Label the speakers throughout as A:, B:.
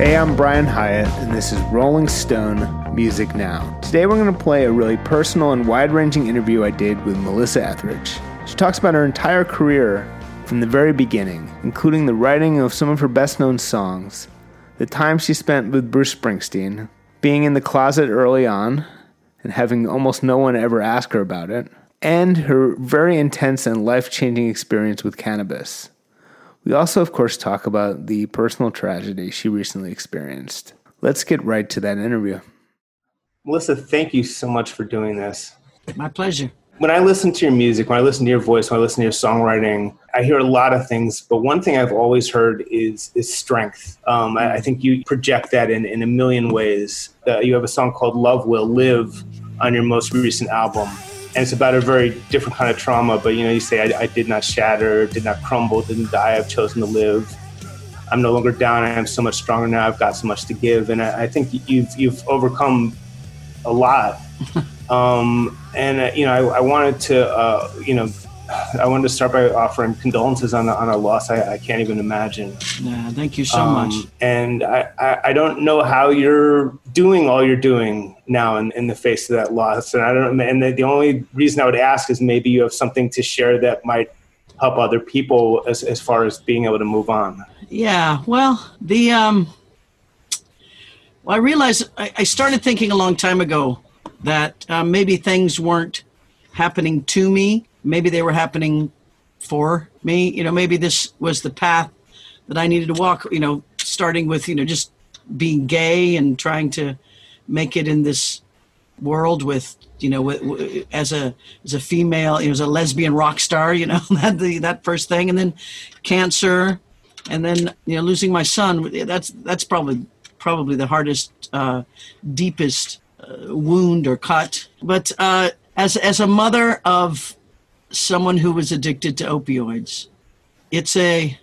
A: Hey, I'm Brian Hiatt, and this is Rolling Stone Music Now. Today we're going to play a really personal and wide ranging interview I did with Melissa Etheridge. She talks about her entire career from the very beginning, including the writing of some of her best known songs, the time she spent with Bruce Springsteen, being in the closet early on, and having almost no one ever ask her about it, and her very intense and life changing experience with cannabis. We also, of course, talk about the personal tragedy she recently experienced. Let's get right to that interview. Melissa, thank you so much for doing this.
B: My pleasure.
A: When I listen to your music, when I listen to your voice, when I listen to your songwriting, I hear a lot of things, but one thing I've always heard is is strength. Um, I, I, think you project that in, in a million ways. Uh, you have a song called Love Will Live on your most recent album and it's about a very different kind of trauma. But you know, you say, I, I, did not shatter, did not crumble, didn't die. I've chosen to live. I'm no longer down. I am so much stronger now. I've got so much to give, and I, I think you've you've overcome a lot. um, and uh, you know, I, I wanted to, uh, you know, I wanted to start by offering condolences on, on a loss I, I can't even imagine.
B: Yeah, thank you so um, much.
A: And I, I, I, don't know how you're doing all you're doing now in, in the face of that loss. And I don't. And the, the only reason I would ask is maybe you have something to share that might help other people as, as far as being able to move on.
B: Yeah. Well, the um, well, I realized I, I started thinking a long time ago that uh, maybe things weren't happening to me maybe they were happening for me. You know, maybe this was the path that I needed to walk, you know, starting with, you know, just being gay and trying to make it in this world with, you know, as a as a female, you know, as a lesbian rock star, you know, that the that first thing and then cancer and then, you know, losing my son, that's that's probably probably the hardest uh, deepest uh, wound or cut. But uh, as as a mother of someone who was addicted to opioids. It's a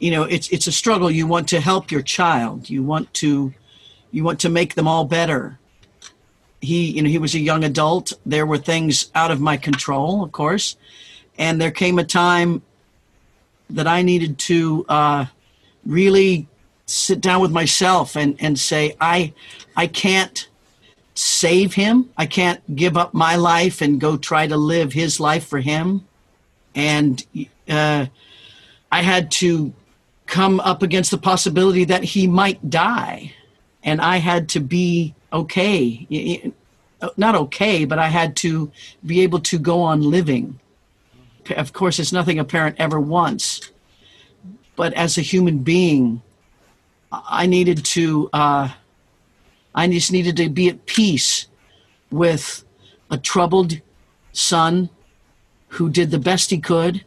B: you know, it's it's a struggle. You want to help your child. You want to you want to make them all better. He, you know, he was a young adult. There were things out of my control, of course, and there came a time that I needed to uh, really sit down with myself and and say, I I can't save him. I can't give up my life and go try to live his life for him. And uh, I had to come up against the possibility that he might die. And I had to be okay. Not okay, but I had to be able to go on living. Of course, it's nothing a parent ever wants. But as a human being, I needed to. Uh, I just needed to be at peace with a troubled son who did the best he could,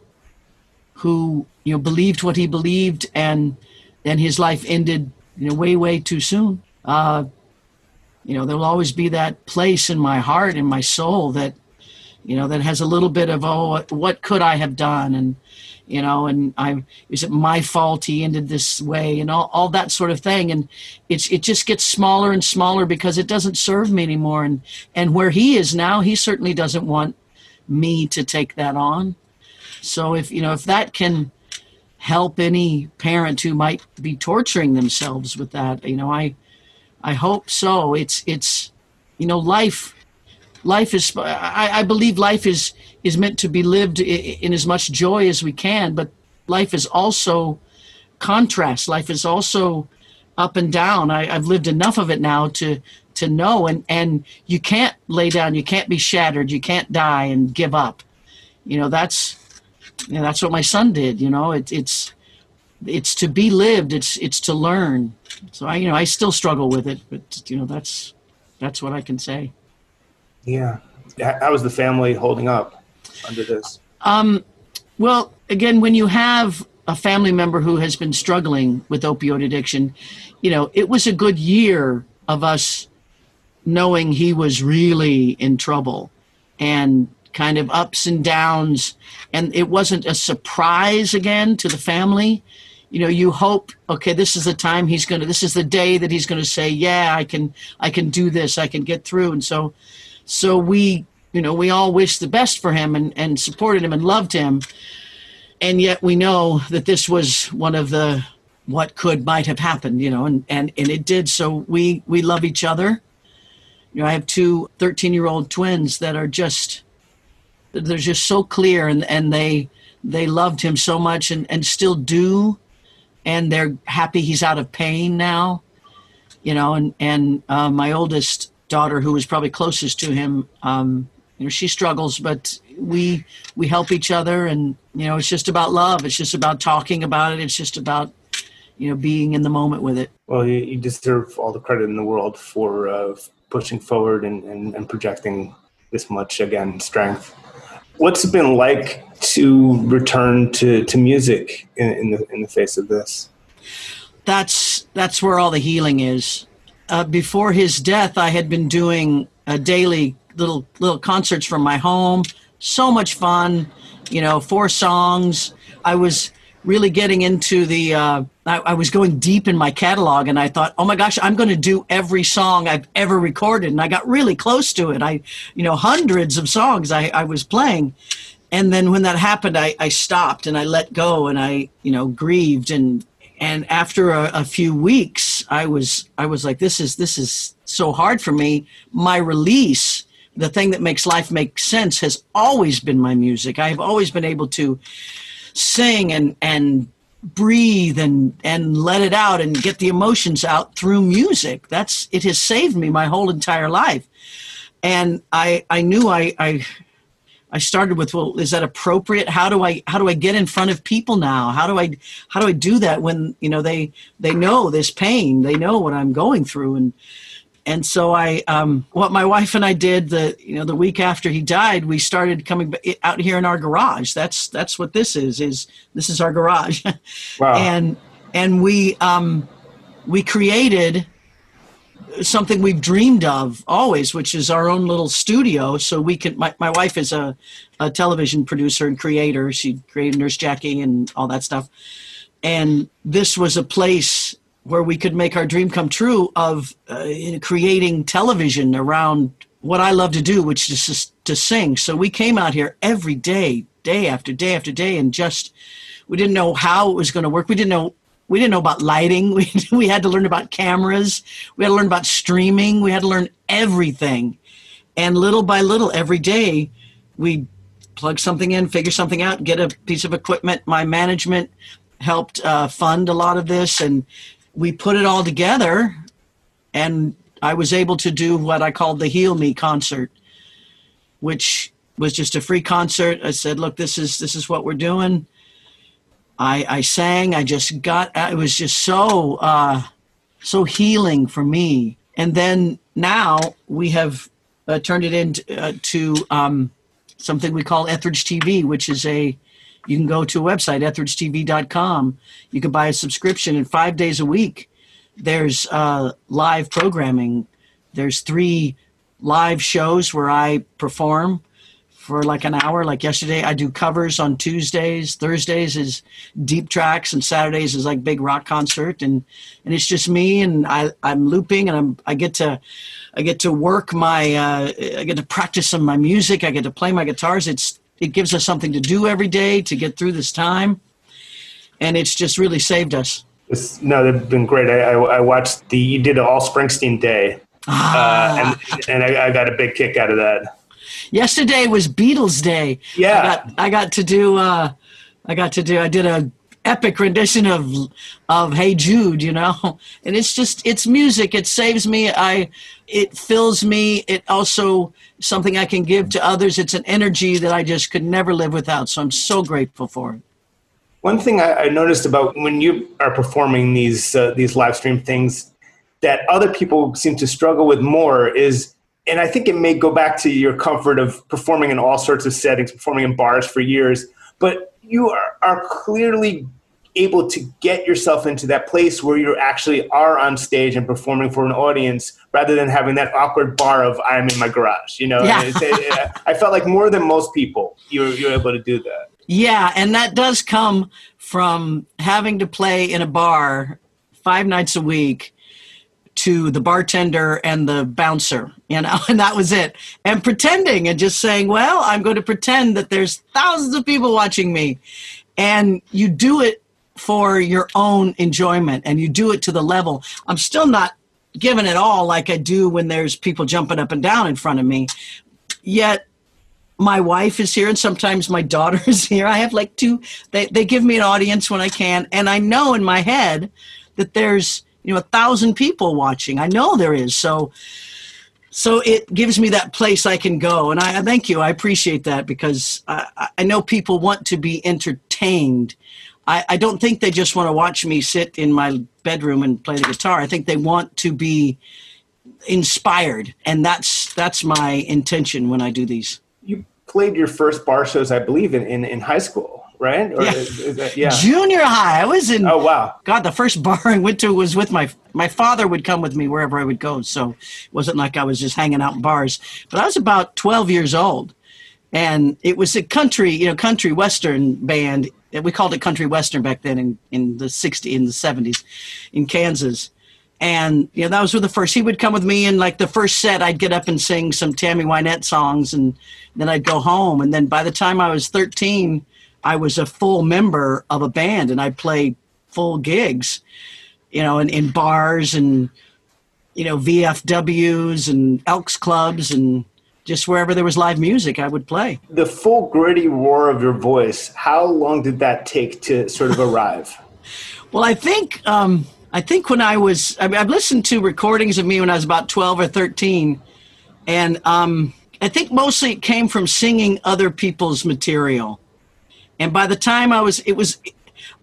B: who you know believed what he believed, and then his life ended you know way way too soon. Uh, you know, there'll always be that place in my heart, in my soul that you know that has a little bit of oh, what could I have done, and you know, and I is it my fault he ended this way and all, all that sort of thing. And it's it just gets smaller and smaller because it doesn't serve me anymore. And and where he is now, he certainly doesn't want me to take that on. So if you know if that can help any parent who might be torturing themselves with that, you know, I I hope so. It's it's you know life life is I, I believe life is is meant to be lived in as much joy as we can, but life is also contrast. Life is also up and down. I, have lived enough of it now to to know and and you can't lay down, you can't be shattered, you can't die and give up. You know, that's know, that's what my son did, you know. It, it's it's to be lived, it's it's to learn. So I you know, I still struggle with it, but you know, that's that's what I can say.
A: Yeah. How was the family holding up? under this?
B: Um, well, again, when you have a family member who has been struggling with opioid addiction, you know, it was a good year of us knowing he was really in trouble and kind of ups and downs. And it wasn't a surprise again to the family. You know, you hope, okay, this is the time he's going to, this is the day that he's going to say, yeah, I can, I can do this, I can get through. And so, so we you know, we all wished the best for him and, and supported him and loved him. And yet we know that this was one of the what could might have happened, you know, and, and, and it did. So we, we love each other. You know, I have two 13 year old twins that are just, they're just so clear and, and they, they loved him so much and, and still do. And they're happy he's out of pain now, you know, and, and uh, my oldest daughter, who was probably closest to him, um, you know, she struggles, but we, we help each other and, you know, it's just about love. It's just about talking about it. It's just about you know being in the moment with it
A: well you, you deserve all the credit in the world for uh, pushing forward and, and, and projecting this much again strength what's it been like to return to, to music in, in the in the face of this?
B: That's that's where all the healing is. Uh, before his death i had been doing a daily little little concerts from my home. So much fun you know four songs. I was really getting into the uh, I, I, was going deep in my catalog and i thought oh my gosh i'm going to do every song i've ever recorded. And i got really close to it. I you know hundreds of songs i, I was playing. And then when that happened I, I stopped and i let go and i you know grieved. And and after a, a few weeks i was i was like this is this is so hard for me. My release the thing that makes life make sense has always been my music. I've always been able to sing and and breathe and and let it out and get the emotions out through music that's it has saved me my whole entire life and i i knew i i I started with, well, is that appropriate? How do I how do I get in front of people now? How do I how do I do that when you know they they know this pain, they know what I'm going through, and and so I, um, what my wife and I did the, you know, the week after he died, we started coming out here in our garage. That's that's what this is. Is this is our garage? Wow. and and we um, we created something we've dreamed of always, which is our own little studio. So we can. My my wife is a, a television producer and creator. She created Nurse Jackie and all that stuff. And this was a place where we could make our dream come true of uh, creating television around what I love to do, which is to sing. So we came out here every day, day after day after day, and just we didn't know how it was going to work. We didn't know we didn't know about lighting. We we had to learn about cameras. We had to learn about streaming. We had to learn everything, and little by little, every day, we plug something in, figure something out, get a piece of equipment. My management helped uh, fund a lot of this, and we put it all together and I was able to do what I called the Heal Me concert, which was just a free concert. I said, look, this is this is what we're doing. I I sang, I just got it was just so uh so healing for me. And then now we have uh, turned it into uh, to um, something we call Etheridge TV, which is a you can go to a website, etheridgetv.com. You can buy a subscription, and five days a week, there's uh, live programming. There's three live shows where I perform for like an hour. Like yesterday, I do covers on Tuesdays. Thursdays is deep tracks, and Saturdays is like big rock concert. And and it's just me, and I I'm looping, and I'm I get to I get to work my uh, I get to practice some my music. I get to play my guitars. It's it gives us something to do every day to get through this time, and it's just really saved us.
A: It's, no, they've been great. I, I, I, watched the you did the all Springsteen day, ah. uh, and and I, I got a big kick out of that.
B: Yesterday was Beatles Day.
A: Yeah,
B: I got, I got to do. Uh, I got to do. I did a epic rendition of of Hey Jude, you know, and it's just it's music. It saves me. I it fills me. It also something I can give to others. It's an energy that I just could never live without. So I'm so grateful for it.
A: One thing I, I noticed about when you are performing these uh, these live stream things that other people seem to struggle with more is, and I think it may go back to your comfort of performing in all sorts of settings, performing in bars for years, but you are, are clearly able to get yourself into that place where you actually are on stage and performing for an audience rather than having that awkward bar of I'm in my garage. You know, yeah. I felt like more than most people, you're, you're able to do that.
B: Yeah, and that does come from having to play in a bar five nights a week to the bartender and the bouncer, you know, and that was it. And pretending and just saying, well, I'm going to pretend that there's thousands of people watching me. And you do it for your own enjoyment and you do it to the level. I'm still not giving it all like I do when there's people jumping up and down in front of me. Yet my wife is here and sometimes my daughter is here. I have like two, they, they give me an audience when I can. And I know in my head that there's, you know, a thousand people watching. I know there is. So, so it gives me that place I can go. And I, I thank you. I appreciate that because I, I know people want to be entertained. I, I don't think they just want to watch me sit in my bedroom and play the guitar. I think they want to be inspired. And that's, that's my intention when I do these.
A: You played your first bar shows, I believe, in, in, in high school right?
B: Or yeah. Is, is that, yeah. Junior high. I was in.
A: Oh wow.
B: God, the first bar I went to was with my my father. Would come with me wherever I would go, so it wasn't like I was just hanging out in bars. But I was about twelve years old, and it was a country, you know, country western band. We called it country western back then in in the '60s, in the '70s, in Kansas. And you know that was the first he would come with me and like the first set i'd get up and sing some tammy wynette songs and then i'd go home. And then by the time i was 13 i was a full member of a band and i'd play full gigs you know in, in bars and you know vfws and elks clubs and just wherever there was live music i would play
A: the full gritty roar of your voice how long did that take to sort of arrive
B: well i think um, I think when I was, I mean, I've listened to recordings of me when I was about 12 or 13, and um, I think mostly it came from singing other people's material. And by the time I was, it was,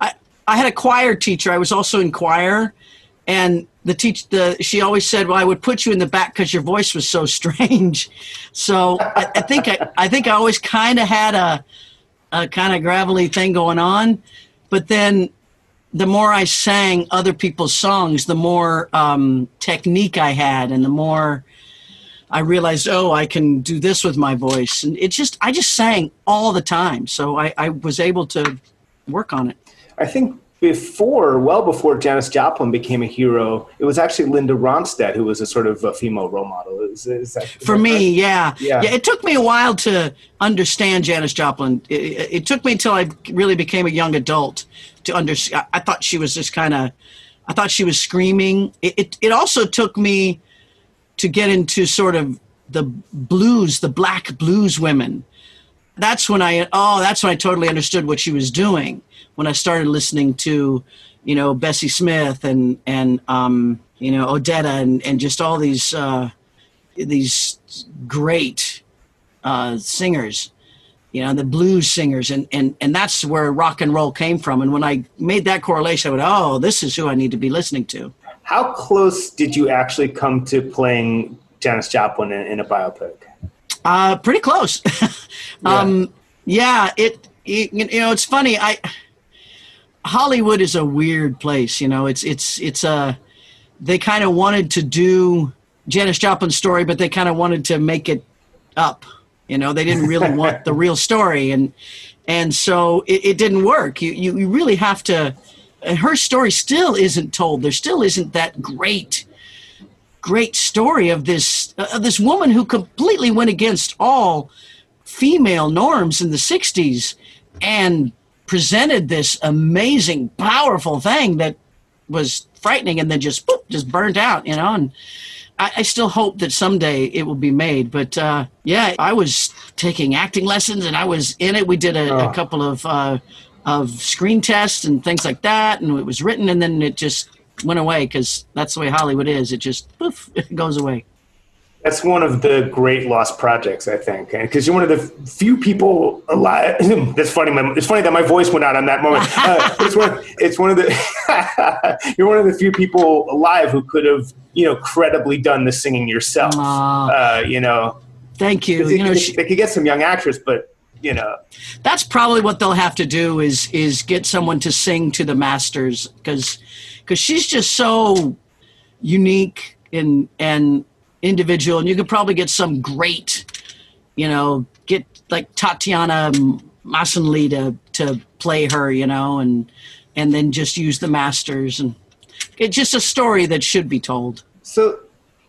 B: I, I had a choir teacher. I was also in choir, and the teach the she always said, "Well, I would put you in the back because your voice was so strange." So I, I think I, I think I always kind of had a a kind of gravelly thing going on, but then the more I sang other people's songs, the more um, technique I had, and the more I realized, oh, I can do this with my voice. And it just, I just sang all the time. So I, I was able to work on it.
A: I think before, well before Janis Joplin became a hero, it was actually Linda Ronstadt who was a sort of a female role model. Is, is that, is
B: For me, right? yeah. yeah. yeah. It took me a while to understand Janis Joplin. It, it, took me until I really became a young adult to understand. I thought she was just kind of, I thought she was screaming. It, it, it also took me to get into sort of the blues, the black blues women. That's when I, oh, that's when I totally understood what she was doing when I started listening to, you know, Bessie Smith and and um, you know Odetta and and just all these uh, these great uh, singers, you know, the blues singers, and and and that's where rock and roll came from. And when I made that correlation, I went, oh, this is who I need to be listening to.
A: How close did you actually come to playing Janis Joplin in, in a biopic?
B: Uh, pretty close. um, yeah. yeah, it, it you know it's funny. I Hollywood is a weird place. You know, it's it's it's a uh, they kind of wanted to do Janis Joplin's story, but they kind of wanted to make it up. You know, they didn't really want the real story, and and so it, it didn't work. You, you you really have to. her story still isn't told. There still isn't that great great story of this uh, of this woman who completely went against all female norms in the 60s and presented this amazing, powerful thing that was frightening and then just boop, just burnt out, you know. And I, I still hope that someday it will be made. But uh, yeah, I was taking acting lessons and I was in it. We did a, oh. a couple of uh, of screen tests and things like that, and it was written, and then it just went away because that's the way Hollywood is. It just poof, it goes away.
A: That's one of the great lost projects, I think, because you're one of the few people alive. That's funny. My, it's funny that my voice went out on that moment. Uh, it's, one, it's one of the. you're one of the few people alive who could have, you know, credibly done the singing yourself. Uh, you know.
B: Thank you.
A: you
B: know,
A: they, she, they could get some young actress, but you know.
B: That's probably what they'll have to do is is get someone to sing to the masters because because she's just so unique and and individual, and you could probably get some great, you know, get like Tatiana Maslany to to play her, you know, and and then just use the masters, and it's just a story that should be told.
A: So,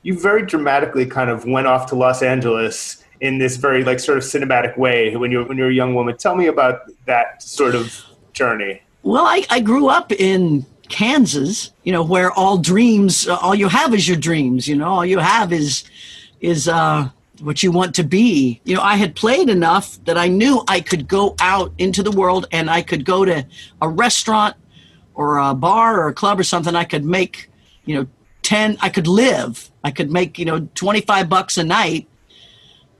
A: you very dramatically kind of went off to Los Angeles in this very like sort of cinematic way when you when you're a young woman. Tell me about that sort of journey.
B: Well, I, I grew up in Kansas, you know, where all dreams, uh, all you have is your dreams, you know, all you have is, is, uh, what you want to be. You know, I had played enough that I knew I could go out into the world and I could go to a restaurant or a bar or a club or something. I could make, you know, 10, I could live. I could make, you know, 25 bucks a night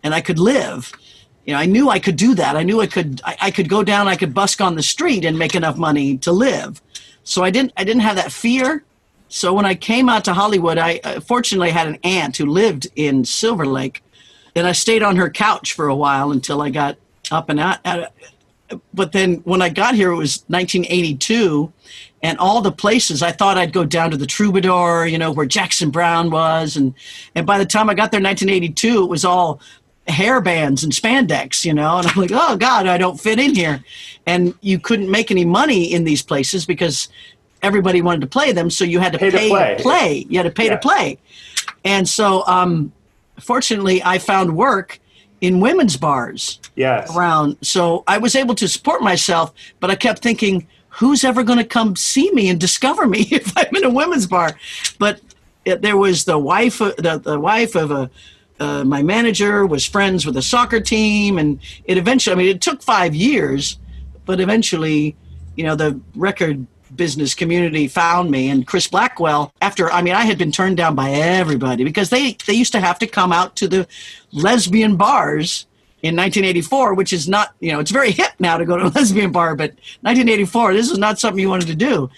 B: and I could live. You know, I knew I could do that. I knew I could, I, I could go down, I could busk on the street and make enough money to live. So I didn't, I didn't have that fear. So when I came out to Hollywood, I uh, fortunately had an aunt who lived in Silver Lake and I stayed on her couch for a while until I got up and out. But then when I got here, it was 1982, and all the places I thought I'd go down to the Troubadour, you know, where Jackson Browne was, and and by the time I got there, 1982, it was all hair bands and spandex, you know, and I'm like, oh God, I don't fit in here, and you couldn't make any money in these places because everybody wanted to play them, so you had to pay, pay to play. Play. You had to pay yeah. to play, and so um, fortunately, I found work in women's bars
A: yes.
B: around. So I was able to support myself, but I kept thinking, who's ever going to come see me and discover me if I'm in a women's bar? But it, there was the wife, the, the wife of a, uh, my manager was friends with a soccer team, and it eventually, I mean, it took five years, but eventually, you know, the record business community found me and Chris Blackwell after I mean I had been turned down by everybody because they they used to have to come out to the lesbian bars in 1984 which is not you know it's very hip now to go to a lesbian bar but 1984 this is not something you wanted to do.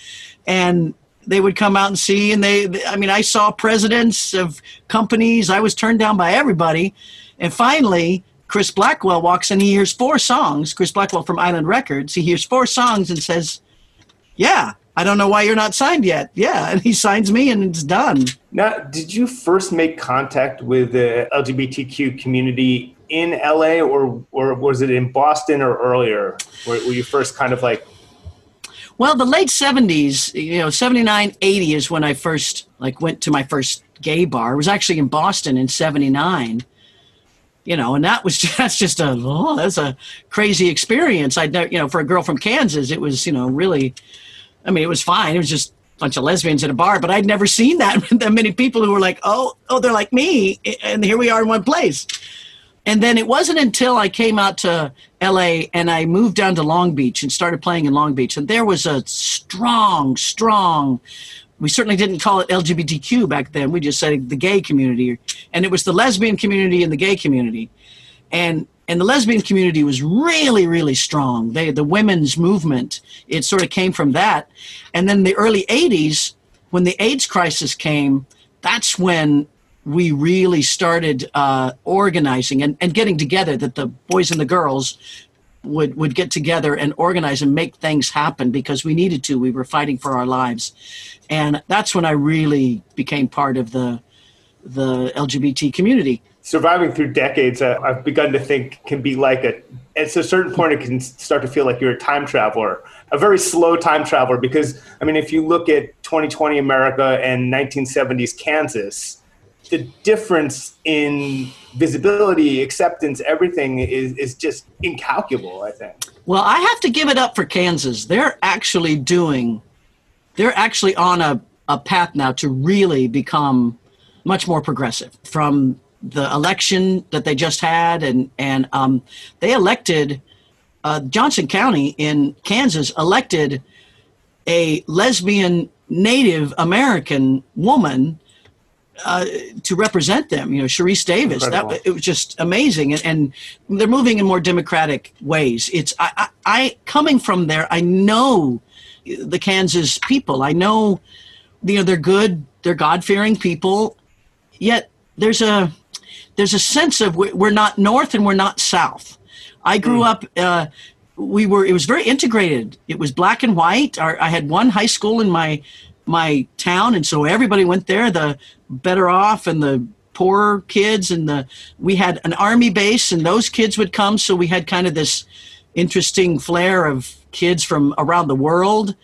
B: And they would come out and see and they I mean I saw presidents of companies I was turned down by everybody and finally Chris Blackwell walks in he hears four songs Chris Blackwell from Island Records he hears four songs and says yeah, I don't know why you're not signed yet. Yeah, and he signs me and it's done.
A: Now, did you first make contact with the LGBTQ community in LA or or was it in Boston or earlier? Were, were you first kind of like
B: well, the late 70s, you know, 79, 80 is when I first like went to my first gay bar. It was actually in Boston in 79 you know, and that was that's just a oh, that's a crazy experience. I you know, for a girl from Kansas, it was you know really, I mean, it was fine. It was just a bunch of lesbians at a bar, but I'd never seen that that many people who were like, oh, oh, they're like me, and here we are in one place. And then it wasn't until I came out to LA and I moved down to Long Beach and started playing in Long Beach, and there was a strong, strong we certainly didn't call it LGBTQ back then. We just said the gay community, and it was the lesbian community and the gay community, and and the lesbian community was really really strong. They the women's movement it sort of came from that, and then the early '80s when the AIDS crisis came, that's when we really started uh, organizing and, and getting together. That the boys and the girls would would get together and organize and make things happen because we needed to. We were fighting for our lives, and that's when I really became part of the the LGBT community.
A: Surviving through decades, uh, I've begun to think can be like a. At a certain point, it can start to feel like you're a time traveler, a very slow time traveler. Because I mean, if you look at 2020 America and 1970s Kansas, the difference in visibility, acceptance, everything is, is just incalculable, I think.
B: Well, I have to give it up for Kansas. They're actually doing they're actually on a, a path now to really become much more progressive from the election that they just had and and um, they elected uh, Johnson County in Kansas elected a lesbian Native American woman uh, to represent them. You know, Sharice Davids. That it was just amazing, and, and, they're moving in more democratic ways. It's I, I, I coming from there. I know the Kansas people. I know, you know, they're good, they're God fearing people, yet there's a there's a sense of we're not north and we're not south. I grew mm. up. Uh, we were. It was very integrated. It was black and white. Our, I had one high school in my my town, and so everybody went there. The better off and the poorer kids, and the we had an army base, and those kids would come. So we had kind of this interesting flair of kids from around the world.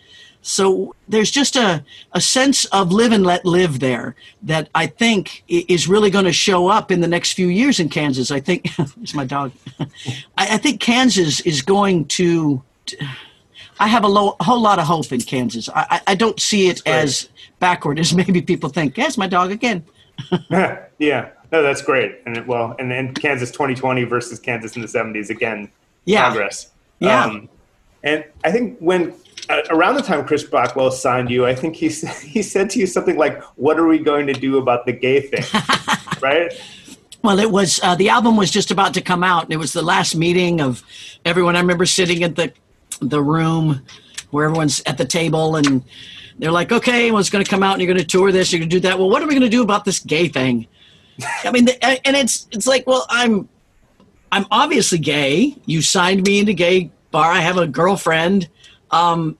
B: So there's just a, a sense of live and let live there that I think is really going to show up in the next few years in Kansas. I think, it's my dog. I, I think Kansas is going to, I have a, low, a whole lot of hope in Kansas. I, I, don't see it as backward as maybe people think. Yes, my dog again.
A: yeah, no, that's great. And it, well, and then Kansas 2020 versus Kansas in the 70s again.
B: Yeah.
A: Progress.
B: Yeah.
A: Um, and I think when uh, around the time Chris Blackwell signed you, I think he he said to you something like, "What are we going to do about the gay thing?" right?
B: Well, it was uh, the album was just about to come out, and it was the last meeting of everyone. I remember sitting at the the room where everyone's at the table, and they're like, "Okay, well, it's going to come out, and you're going to tour this, you're going to do that. Well, what are we going to do about this gay thing?" I mean, the, and it's it's like, well, I'm I'm obviously gay. You signed me into gay bar. I have a girlfriend. Um,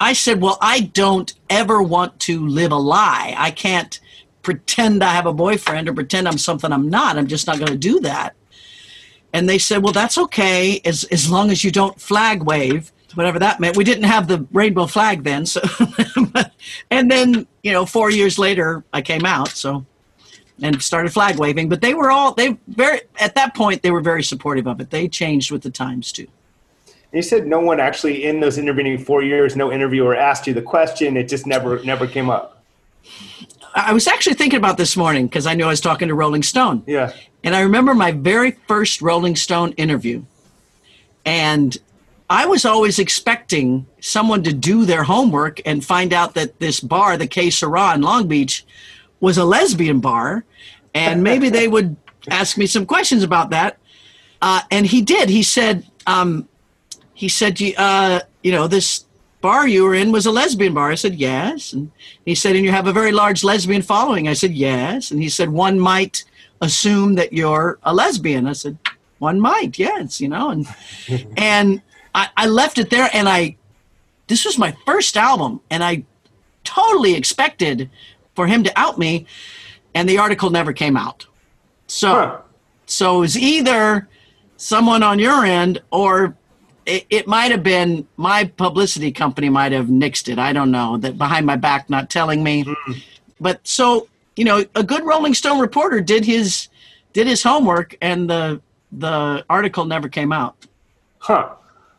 B: I said, well, I don't ever want to live a lie. I can't pretend I have a boyfriend or pretend I'm something I'm not. I'm just not going to do that. And they said, well, that's okay as, as long as you don't flag wave, whatever that meant. We didn't have the rainbow flag then. So, and then, you know, four years later, I came out. So, and started flag waving. But they were all, they very, at that point, they were very supportive of it. They changed with the times too.
A: You said no one actually in those intervening four years, no interviewer asked you the question. It just never, never came up.
B: I was actually thinking about this morning because I knew I was talking to Rolling Stone.
A: Yeah.
B: And I remember my very first Rolling Stone interview. And I was always expecting someone to do their homework and find out that this bar, the Que Sera in Long Beach, was a lesbian bar. And maybe they would ask me some questions about that. Uh, and he did. He said, um, he said, uh, you know, this bar you were in was a lesbian bar. I said, yes. And he said, and you have a very large lesbian following. I said, yes. And he said, one might assume that you're a lesbian. I said, one might, yes, you know. And and I, I left it there and I this was my first album and I totally expected for him to out me and the article never came out. So
A: Huh.
B: so it was either someone on your end or it, it might have been my publicity company might have nixed it. I don't know that behind my back not telling me. But so you know, a good Rolling Stone reporter did his did his homework, and the the article never came out.
A: Huh.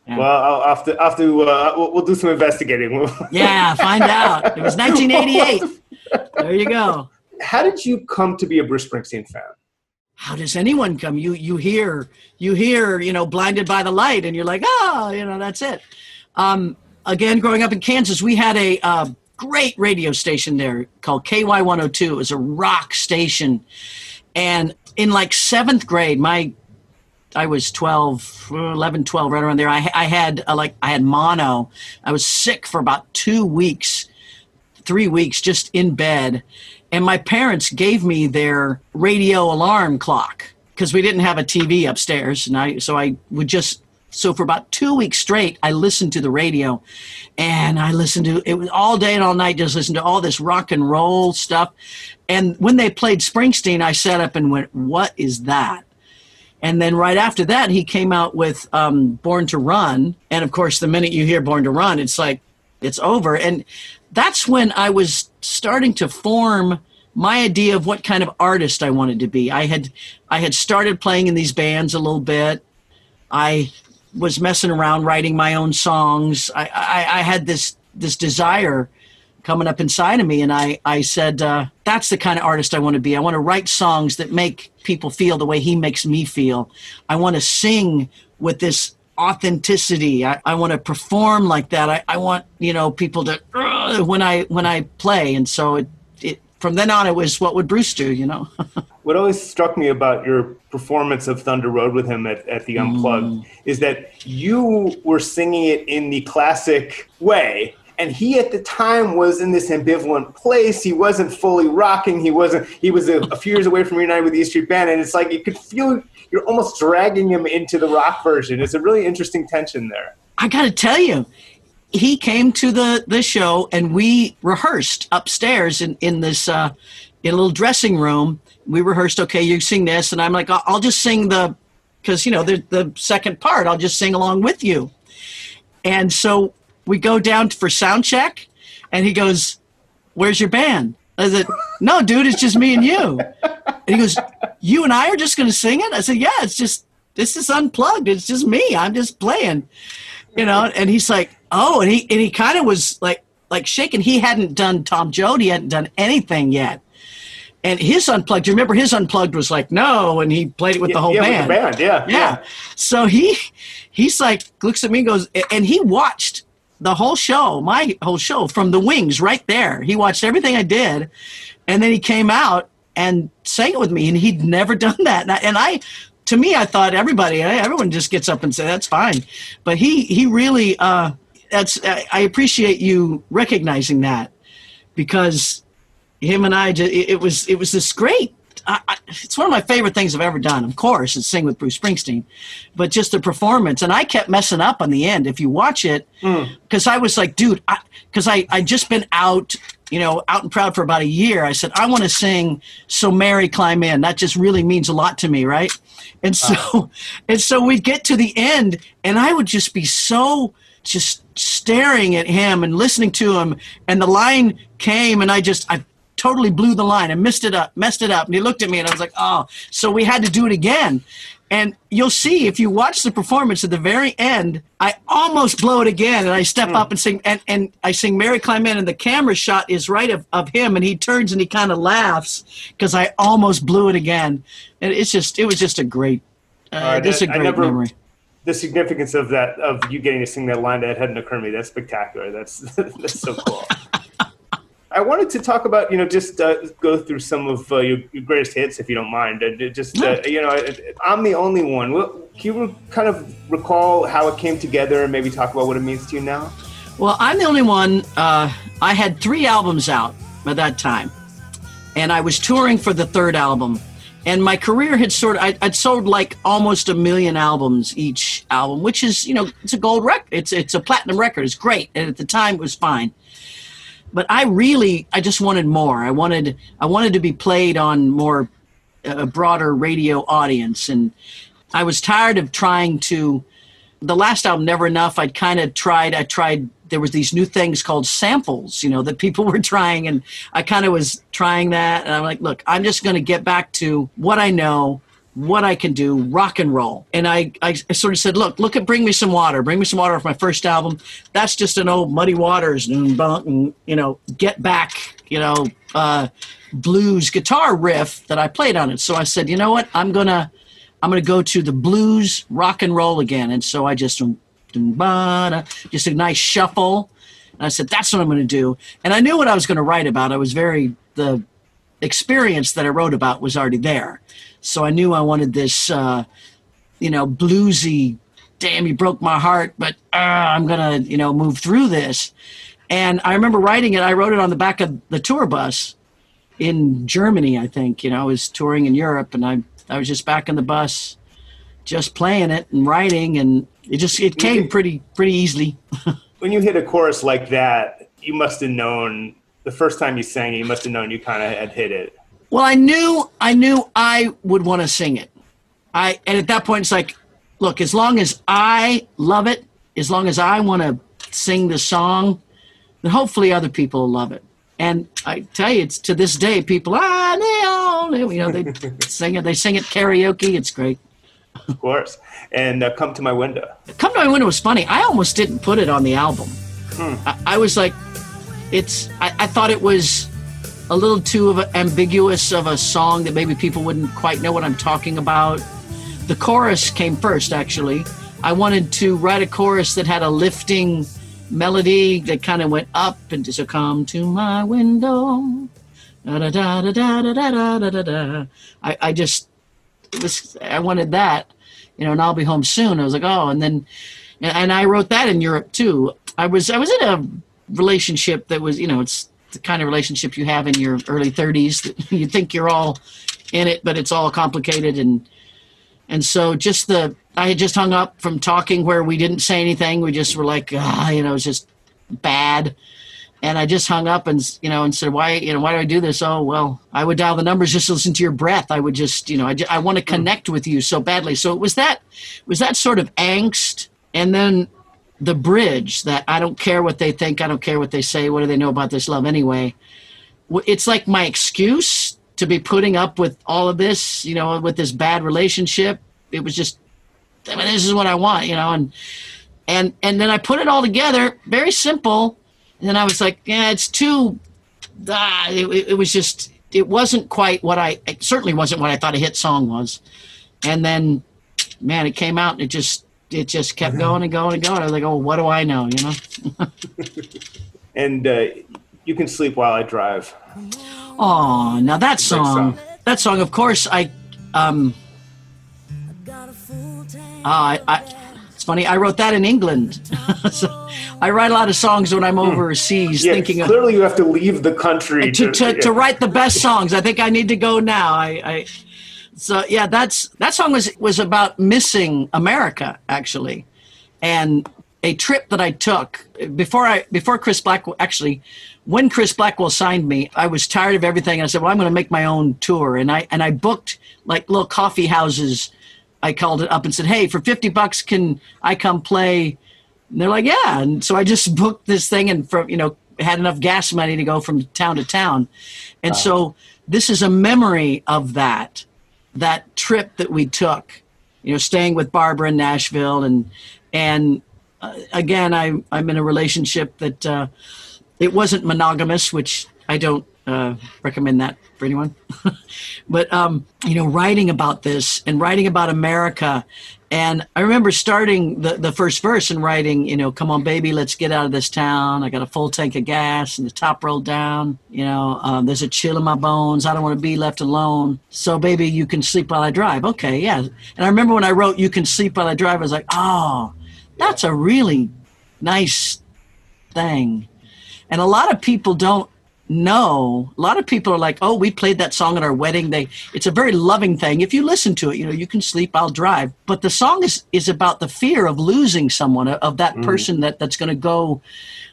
B: Yeah.
A: Well, I'll have to, I'll have to uh, we'll, we'll do some investigating.
B: Yeah, find out. It was 1988. There you go.
A: How did you come to be a Bruce Springsteen fan?
B: How does anyone come? You you hear you hear you know blinded by the light, and you're like, oh, you know that's it. Um, again, growing up in Kansas, we had a uh, great radio station there called KY 102. It was a rock station, and in like seventh grade, my I was 12, 11, 12, right around there. I, I had uh, like I had mono. I was sick for about two weeks, three weeks, just in bed. And my parents gave me their radio alarm clock because we didn't have a TV upstairs, and I so I would just so for about two weeks straight, I listened to the radio, and I listened to it was all day and all night. Just listened to all this rock and roll stuff. And when they played Springsteen, I sat up and went, "What is that?" And then right after that, he came out with um, Born to Run. And of course, the minute you hear Born to Run, it's like, it's over. And that's when I was starting to form my idea of what kind of artist I wanted to be. I had, I had started playing in these bands a little bit. I was messing around writing my own songs. I, I, I had this, this desire coming up inside of me and i, I said uh, that's the kind of artist i want to be i want to write songs that make people feel the way he makes me feel i want to sing with this authenticity. I, I want to perform like that. I, I want you know people to "Ugh," when i when i play. And so it, it from then on it was what would bruce do you know?
A: What always struck me about your performance of Thunder Road with him at, at the Unplugged mm. is that you were singing it in the classic way. And he at the time was in this ambivalent place. He wasn't fully rocking. He wasn't. He was a, a few years away from reuniting with the E Street Band, and it's like you could feel you're almost dragging him into the rock version. It's a really interesting tension there.
B: I got to tell you, he came to the the show and we rehearsed upstairs in in this uh, in a little dressing room. We rehearsed. Okay, you sing this, and I'm like, I'll, I'll just sing the because you know the the second part. I'll just sing along with you. And so we go down for sound check, and he goes, "Where's your band?" I said, "No, dude, it's just me and you." And he goes, "You and I are just going to sing it?" I said, "Yeah, it's just this is unplugged. It's just me. I'm just playing." you know and he's like oh, and he and he kind of was like like shaking. He hadn't done Tom Joad. He hadn't done anything yet. And his unplugged, you remember his unplugged was like no, and he played it with the whole
A: yeah,
B: band.
A: With the band, yeah,
B: yeah. So he he's like looks at me and goes, and he watched the whole show, my whole show from the wings right there. He watched everything I did, and then he came out and sang it with me, and he'd never done that. And I, and I to me, I thought everybody, everyone just gets up and say that's fine, but he he really. Uh, that's I appreciate you recognizing that because him and I it was it was this great I, I, it's one of my favorite things I've ever done. Of course, is sing with Bruce Springsteen, but just the performance. And I kept messing up on the end. If you watch it, because mm. I was like, dude, because I, I I just been out, you know, out and proud for about a year. I said I want to sing "So Mary Climb In." That just really means a lot to me, right? And so, uh. and so we get to the end, and I would just be so just staring at him and listening to him and the line came and i just i totally blew the line and messed it up messed it up and he looked at me and i was like oh so we had to do it again and you'll see if you watch the performance at the very end i almost blow it again and i step mm. up and sing and, and i sing mary climb in and the camera shot is right of, of him and he turns and he kind of laughs because i almost blew it again and it's just it was just a great uh, uh, just a great never, memory
A: the significance of that of you getting to sing that line that hadn't occurred to me. That's spectacular. That's that's so cool. I wanted to talk about you know just uh, go through some of uh, your, your, greatest hits if you don't mind. Uh, just uh, you know, I'm the only one. Can you kind of recall how it came together and maybe talk about what it means to you now?
B: Well, I'm the only one. Uh, I had three albums out by that time, and I was touring for the third album and my career had sort of I, would sold like almost a million albums each album which is you know it's a gold record it's it's a platinum record it's great and at the time it was fine but i really i just wanted more. I wanted i wanted to be played on more a broader radio audience. And i was tired of trying to the last album never enough i'd kind of tried i tried there was these new things called samples, you know, that people were trying, and I kind of was trying that, and I'm like, look, I'm just going to get back to what I know, what I can do, rock and roll. And I, I sort of said, look, look at Bring Me Some Water. Bring Me Some Water off my first album. That's just an old Muddy Waters mm, and, and mm, you know, get back, you know, uh, blues guitar riff that I played on it. So I said, you know what, I'm gonna, I'm gonna go to the blues rock and roll again. And so I just um, just a nice shuffle. And I said, that's what I'm going to do. And I knew what I was going to write about. I was very, the experience that I wrote about was already there. So I knew I wanted this, uh, you know, bluesy, damn, you broke my heart, but uh, I'm going to, you know, move through this. And I remember writing it, I wrote it on the back of the tour bus in Germany, I think. You know, I was touring in Europe and I, I was just back in the bus, just playing it and writing. And it just it came pretty pretty easily.
A: when you hit a chorus like that, you must have known the first time you sang it. You must have known you kind of had hit it.
B: Well, I knew I knew I would want to sing it. I and at that point it's like, look, as long as I love it, as long as I want to sing the song, then hopefully other people will love it. And I tell you, it's to this day, people ah, you know, they sing it. They sing it karaoke. It's great.
A: Of course and uh, Come to My Window.
B: Come to My Window was funny. I almost didn't put it on the album. Hmm. I, I, was like, it's. I, I, thought it was a little too of ambiguous of a song that maybe people wouldn't quite know what I'm talking about. The chorus came first, actually. I wanted to write a chorus that had a lifting melody that kind of went up and just come to my window. Da, da, da, da, da, da, da, da, da. I, I just was I wanted that you know, and I'll be home soon. I was like, oh, and then, and I wrote that in Europe too. I was I was in a relationship that was, you know, it's the kind of relationship you have in your early 30s that you think you're all in it, but it's all complicated and and so just the I had just hung up from talking where we didn't say anything. We just were like, ah, you know, it's just bad and I just hung up and you know and said, "Why you know why do I do this?" Oh well, I would dial the numbers just to listen to your breath. I would just you know I, I want to hmm. connect with you so badly. So it was that was that sort of angst, and then the bridge that I don't care what they think, I don't care what they say. What do they know about this love anyway? It's like my excuse to be putting up with all of this, you know, with this bad relationship. It was just, I mean, this is what I want, you know, and and and then I put it all together, very simple. And then I was like, yeah, it's too. Ah, it, it was just it wasn't quite what I it certainly wasn't what I thought a hit song was. And then, man, it came out and it just it just kept going and going and going. I was like, oh, what do I know, you know?
A: And uh, you can sleep while I drive.
B: Oh, now that song,
A: song.
B: that song, of course, I, um, uh, I, I, it's funny, I wrote that in England. so I write a lot of songs when I'm overseas,
A: Hmm. Yeah,
B: thinking of
A: clearly you have to leave the country
B: to, to,
A: yeah.
B: to write the best songs. I think I need to go now. I, I so yeah, that's that song was was about missing America actually, and a trip that I took before I before Chris Blackwell actually. When Chris Blackwell signed me, I was tired of everything. I said, "Well, I'm going to make my own tour," and I and I booked like little coffee houses. I called it up and said, "Hey, for fifty bucks, can I come play?" And they're like, yeah. And so I just booked this thing and from, you know, had enough gas money to go from town to town. And so this is a memory of that, that trip that we took, you know, staying with Barbara in Nashville. And, and uh, again, I'm I'm in a relationship that uh, it wasn't monogamous, which I don't uh, recommend that for anyone. but um, you know, writing about this and writing about America, and I remember starting the the first verse and writing, you know, "Come on, baby, let's get out of this town. I got a full tank of gas and the top rolled down. You know, um, there's a chill in my bones. I don't want to be left alone. So, baby, you can sleep while I drive. Okay, yeah. And I remember when I wrote "You can sleep while I drive," I was like, oh, that's a really nice thing. And a lot of people don't know. A lot of people are like, "Oh, we played that song at our wedding." They it's a very loving thing. If you listen to it, you know, you can sleep, I'll drive. But the song is is about the fear of losing someone, of that mm. person that that's going to go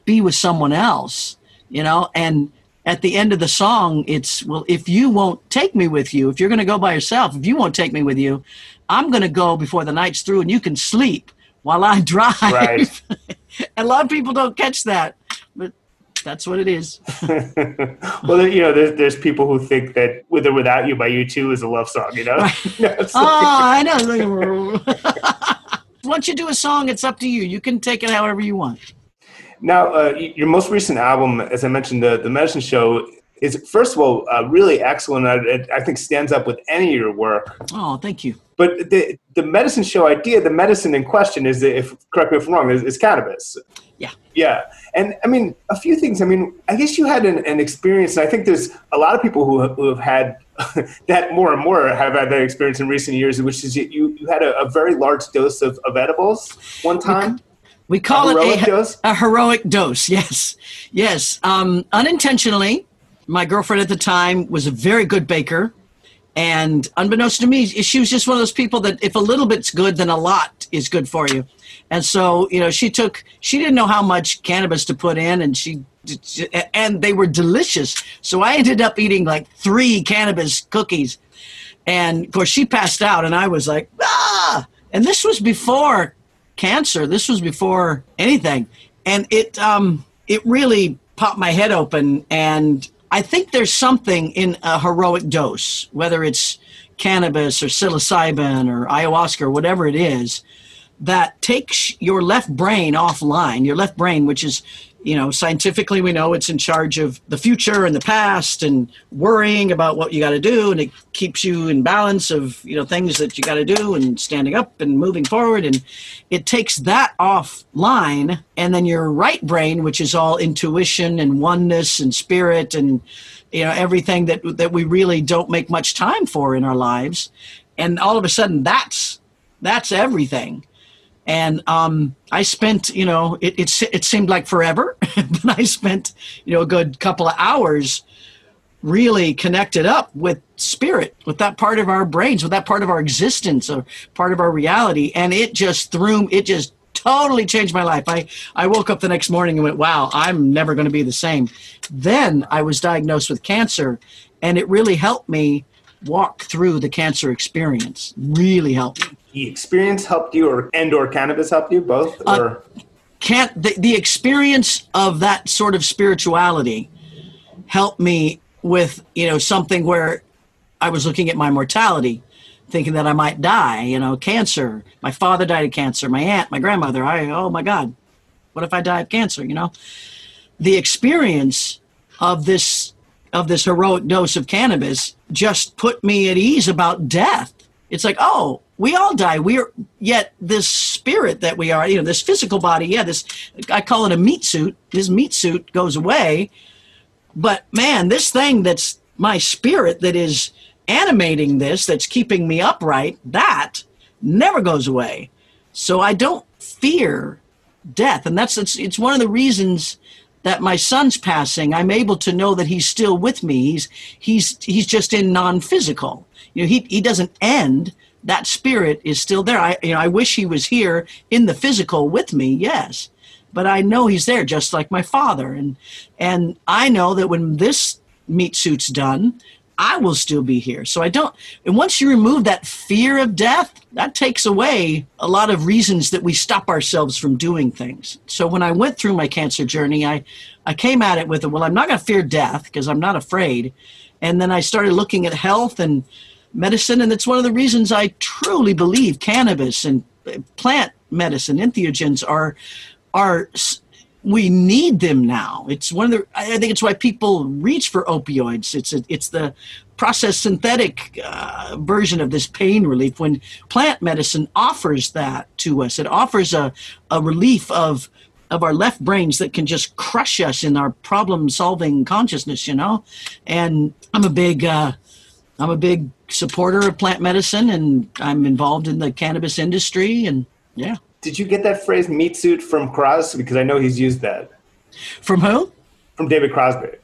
B: be with someone else, you know, and at the end of the song, it's, well, if you won't take me with you, if you're going to go by yourself, if you won't take me with you, I'm going to go before the night's through and you can sleep while I drive.
A: Right.
B: a lot of people don't catch that, but that's what it is.
A: well, you know, there's, there's people who think that "With or Without You" by U2 is a love song. You know, It's
B: Oh,
A: like-
B: I know. Once you do a song, it's up to you. You can take it however you want.
A: Now, uh, your most recent album, as I mentioned, the the Medicine Show, is first of all uh, really excellent. I, I think stands up with any of your work.
B: Oh, thank you.
A: But the the Medicine Show idea, the medicine in question, is if correct me if I'm wrong, is, is cannabis.
B: Yeah.
A: Yeah, and I mean a few things. I mean, I guess you had an, an experience, and I think there's a lot of people who have, who have had that more and more have had that experience in recent years, which is you you had a, a very large dose of, of edibles one time.
B: We call
A: A heroic
B: it a,
A: dose?
B: a heroic dose. Yes, yes. Um, unintentionally, my girlfriend at the time was a very good baker, and unbeknownst to me, she was just one of those people that if a little bit's good, then a lot is good for you. And so, you know, she took. She didn't know how much cannabis to put in, and she and they were delicious. So I ended up eating like three cannabis cookies, and of course she passed out, and I was like, ah. And this was before cancer. This was before anything, and it um, it really popped my head open. And I think there's something in a heroic dose, whether it's cannabis or psilocybin or ayahuasca or whatever it is, that takes your left brain offline. Your left brain, which is you know, scientifically, we know it's in charge of the future and the past and worrying about what you got to do. And it keeps you in balance of, you know, things that you got to do and standing up and moving forward. And it takes that offline. And then your right brain, which is all intuition and oneness and spirit and, you know, everything that, that we really don't make much time for in our lives. And all of a sudden, that's, that's everything and um, I spent, you know, it, it it seemed like forever, but I spent, you know, a good couple of hours really connected up with spirit, with that part of our brains, with that part of our existence, or part of our reality, and it just threw, it just totally changed my life. I I woke up the next morning and went, wow, I'm never going to be the same. Then I was diagnosed with cancer, and it really helped me walk through the cancer experience. Really helped me.
A: The experience helped you, or and or cannabis helped you both, uh, or
B: can't the, the experience of that sort of spirituality helped me with you know something where i was looking at my mortality thinking that I might die, you know, cancer. My father died of cancer, my aunt, my grandmother. I, oh my God, what if I die of cancer, you know? The experience of this of this heroic dose of cannabis just put me at ease about death. It's like, oh, we all die. We're yet this spirit that we are, you know, this physical body, yeah, this I call it a meat suit. This meat suit goes away. But man, this thing that's my spirit that is animating this, that's keeping me upright, that never goes away. So I don't fear death. And that's it's, it's one of the reasons that my son's passing, I'm able to know that he's still with me. He's he's he's just in non-physical. You know, he he doesn't end. That spirit is still there. I you know, I wish he was here in the physical with me, yes. But I know he's there just like my father. And and I know that when this meat suit's done, I will still be here. So I don't, and once you remove that fear of death, that takes away a lot of reasons that we stop ourselves from doing things. So when I went through my cancer journey, I, I came at it with, a well, I'm not going to fear death because I'm not afraid. And then I started looking at health and medicine. And it's one of the reasons I truly believe cannabis and plant medicine, entheogens are, are we need them now. It's one of the. I think it's why people reach for opioids. It's a, it's the processed synthetic uh, version of this pain relief. When plant medicine offers that to us, it offers a a relief of of our left brains that can just crush us in our problem solving consciousness. You know, and I'm a big. Uh, I'm a big supporter of plant medicine, and I'm involved in the cannabis industry, and yeah.
A: Did you get that phrase meat suit from Crosby? Because I know he's used that.
B: From who?
A: From David Crosby.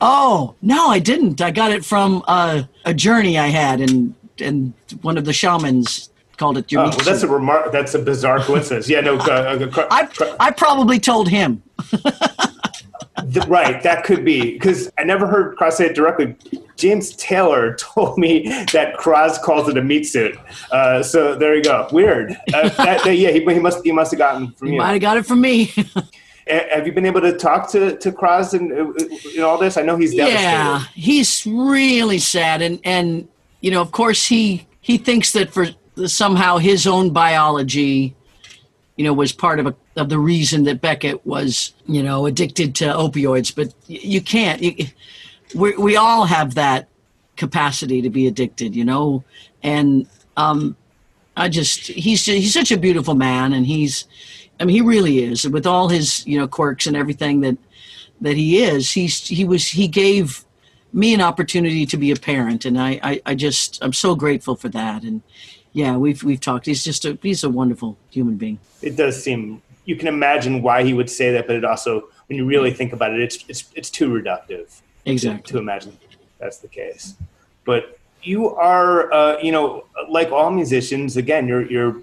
B: Oh no, I didn't. I got it from uh, a journey I had, and and one of the shamans called it your.
A: Oh, well, that's a remark. That's a bizarre coincidence. yeah, no. Uh,
B: uh, I I probably told him.
A: the, right, that could be because I never heard Cross say it directly. James Taylor told me that Cross calls it a meat suit. Uh, so there you go. Weird. Uh, that, that, yeah, he, he, must he must have gotten from
B: he
A: you.
B: Might have got it from me.
A: have you been able to talk to to Cross and in all this? I know he's devastated.
B: Yeah, he's really sad, and and you know, of course, he he thinks that for somehow his own biology you know, was part of a, of the reason that Beckett was, you know, addicted to opioids. But you can't. You, we we all have that capacity to be addicted, you know, and um, I just he's he's such a beautiful man, and he's, I mean, he really is with all his you know quirks and everything that that he is. He's he was he gave me an opportunity to be a parent, and I I, I just I'm so grateful for that, and yeah, we've we've talked. He's just a he's a wonderful human being.
A: It does seem you can imagine why he would say that, but it also, when you really think about it, it's it's it's too reductive.
B: Exactly.
A: To, imagine that's the case, but you are, uh, you know, like all musicians. Again, you're you're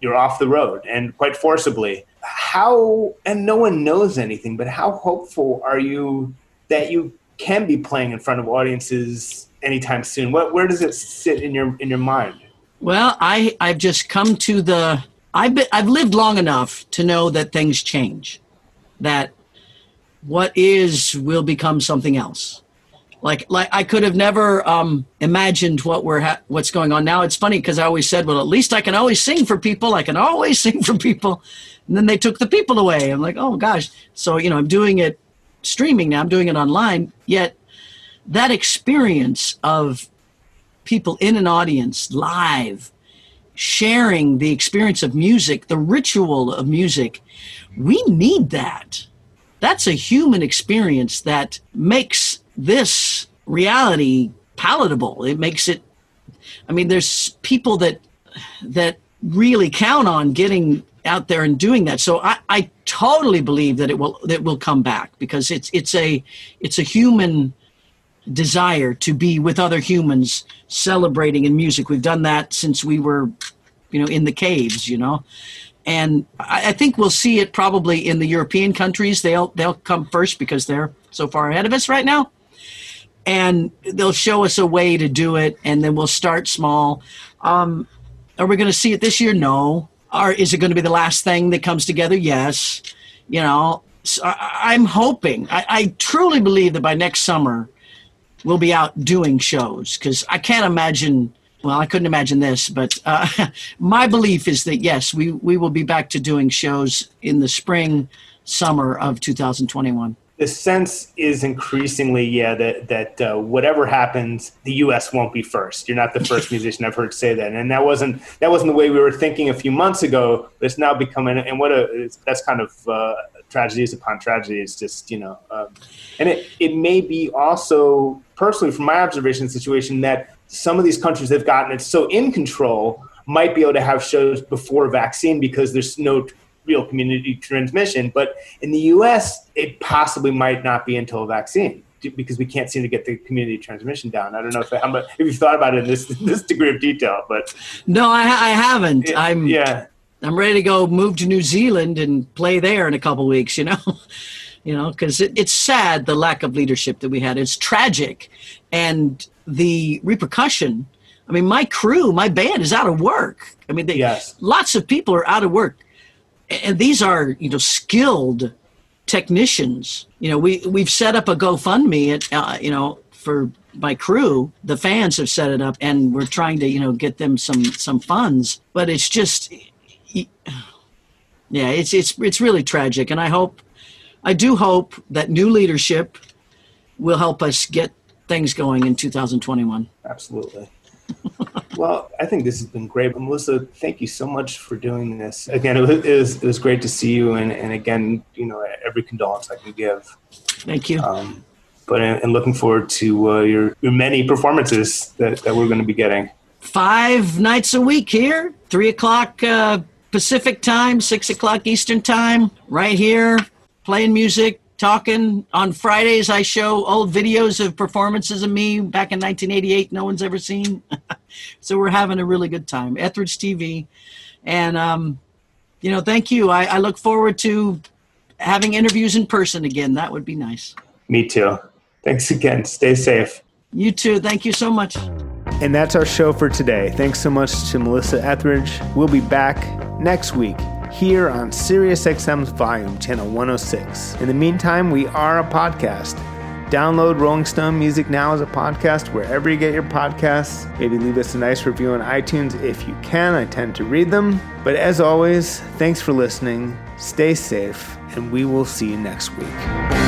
A: you're off the road and quite forcibly. How and no one knows anything, but how hopeful are you that you can be playing in front of audiences anytime soon? What where does it sit in your in your mind?
B: Well, I I've just come to the I've been, I've lived long enough to know that things change, that what is will become something else. Like like I could have never um, imagined what we're ha- what's going on now. It's funny because I always said, well, at least I can always sing for people. I can always sing for people, and then they took the people away. I'm like, oh gosh. So you know, I'm doing it streaming now. I'm doing it online. Yet that experience of people in an audience live sharing the experience of music, the ritual of music, we need that. That's a human experience that makes this reality palatable. It makes it I mean there's people that that really count on getting out there and doing that. So I, I totally believe that it will that will come back because it's it's a it's a human desire to be with other humans celebrating in music. We've done that since we were, you know, in the caves, you know. And I, I think we'll see it probably in the European countries. They'll they'll come first because they're so far ahead of us right now. And they'll show us a way to do it, and then we'll start small. Um, are we going to see it this year? No. Or is it going to be the last thing that comes together? Yes. You know, so I, am hoping. I, I truly believe that by next summer, we'll be out doing shows because I can't imagine well, I couldn't imagine this, but uh, my belief is that yes, we we will be back to doing shows in the spring, summer of 2021
A: the sense is increasingly, yeah, that that uh, whatever happens, the U.S. won't be first. You're not the first musician I've heard say that, and that wasn't that wasn't the way we were thinking a few months ago. But it's now becoming, and what a that's kind of uh, tragedies upon tragedy. It's just you know, um, and it it may be also personally from my observation situation that some of these countries that have gotten it so in control might be able to have shows before vaccine because there's no real community transmission. But in the U.S., it possibly might not be until a vaccine because we can't seem to get the community transmission down. I don't know if, how much, if you've thought about it in this this degree of detail, but
B: no, I, I haven't. It, I'm
A: yeah.
B: I'm ready to go move to New Zealand and play there in a couple weeks. You know, you know, because it, it's sad the lack of leadership that we had. It's tragic, and the repercussion. I mean, my crew, my band is out of work. I mean, they,
A: yes.
B: lots of people are out of work and these are you know skilled technicians. You know, we we've set up a GoFundMe at uh, you know for my crew. The fans have set it up, and we're trying to you know get them some some funds. But it's just, yeah, it's it's it's really tragic, and I hope, I do hope that new leadership will help us get things going in 2021.
A: Absolutely well, I think this has been great. Melissa, thank you so much for doing this. Again, it was, it was, it was great to see you. And, and again, you know, every condolence I can give.
B: Thank you. Um,
A: but and looking forward to uh, your, your many performances that, that we're going to be getting.
B: Five nights a week here, three o'clock uh, Pacific time, six o'clock Eastern time, right here, playing music, talking. On Fridays, I show old videos of performances of me back in 1988. No one's ever seen. so we're having a really good time. Etheridge TV, and um, you know, thank you. I, I look forward to having interviews in person again. That would be nice.
A: Me too. Thanks again. Stay safe.
B: You too. Thank you so much.
A: And that's our show for today. Thanks so much to Melissa Etheridge. We'll be back next week here on SiriusXM's Volume Channel 106. In the meantime, we are a podcast. Download Rolling Stone Music Now as a podcast wherever you get your podcasts. Maybe leave us a nice review on iTunes if you can. I tend to read them. But as always, thanks for listening. Stay safe, and we will see you next week.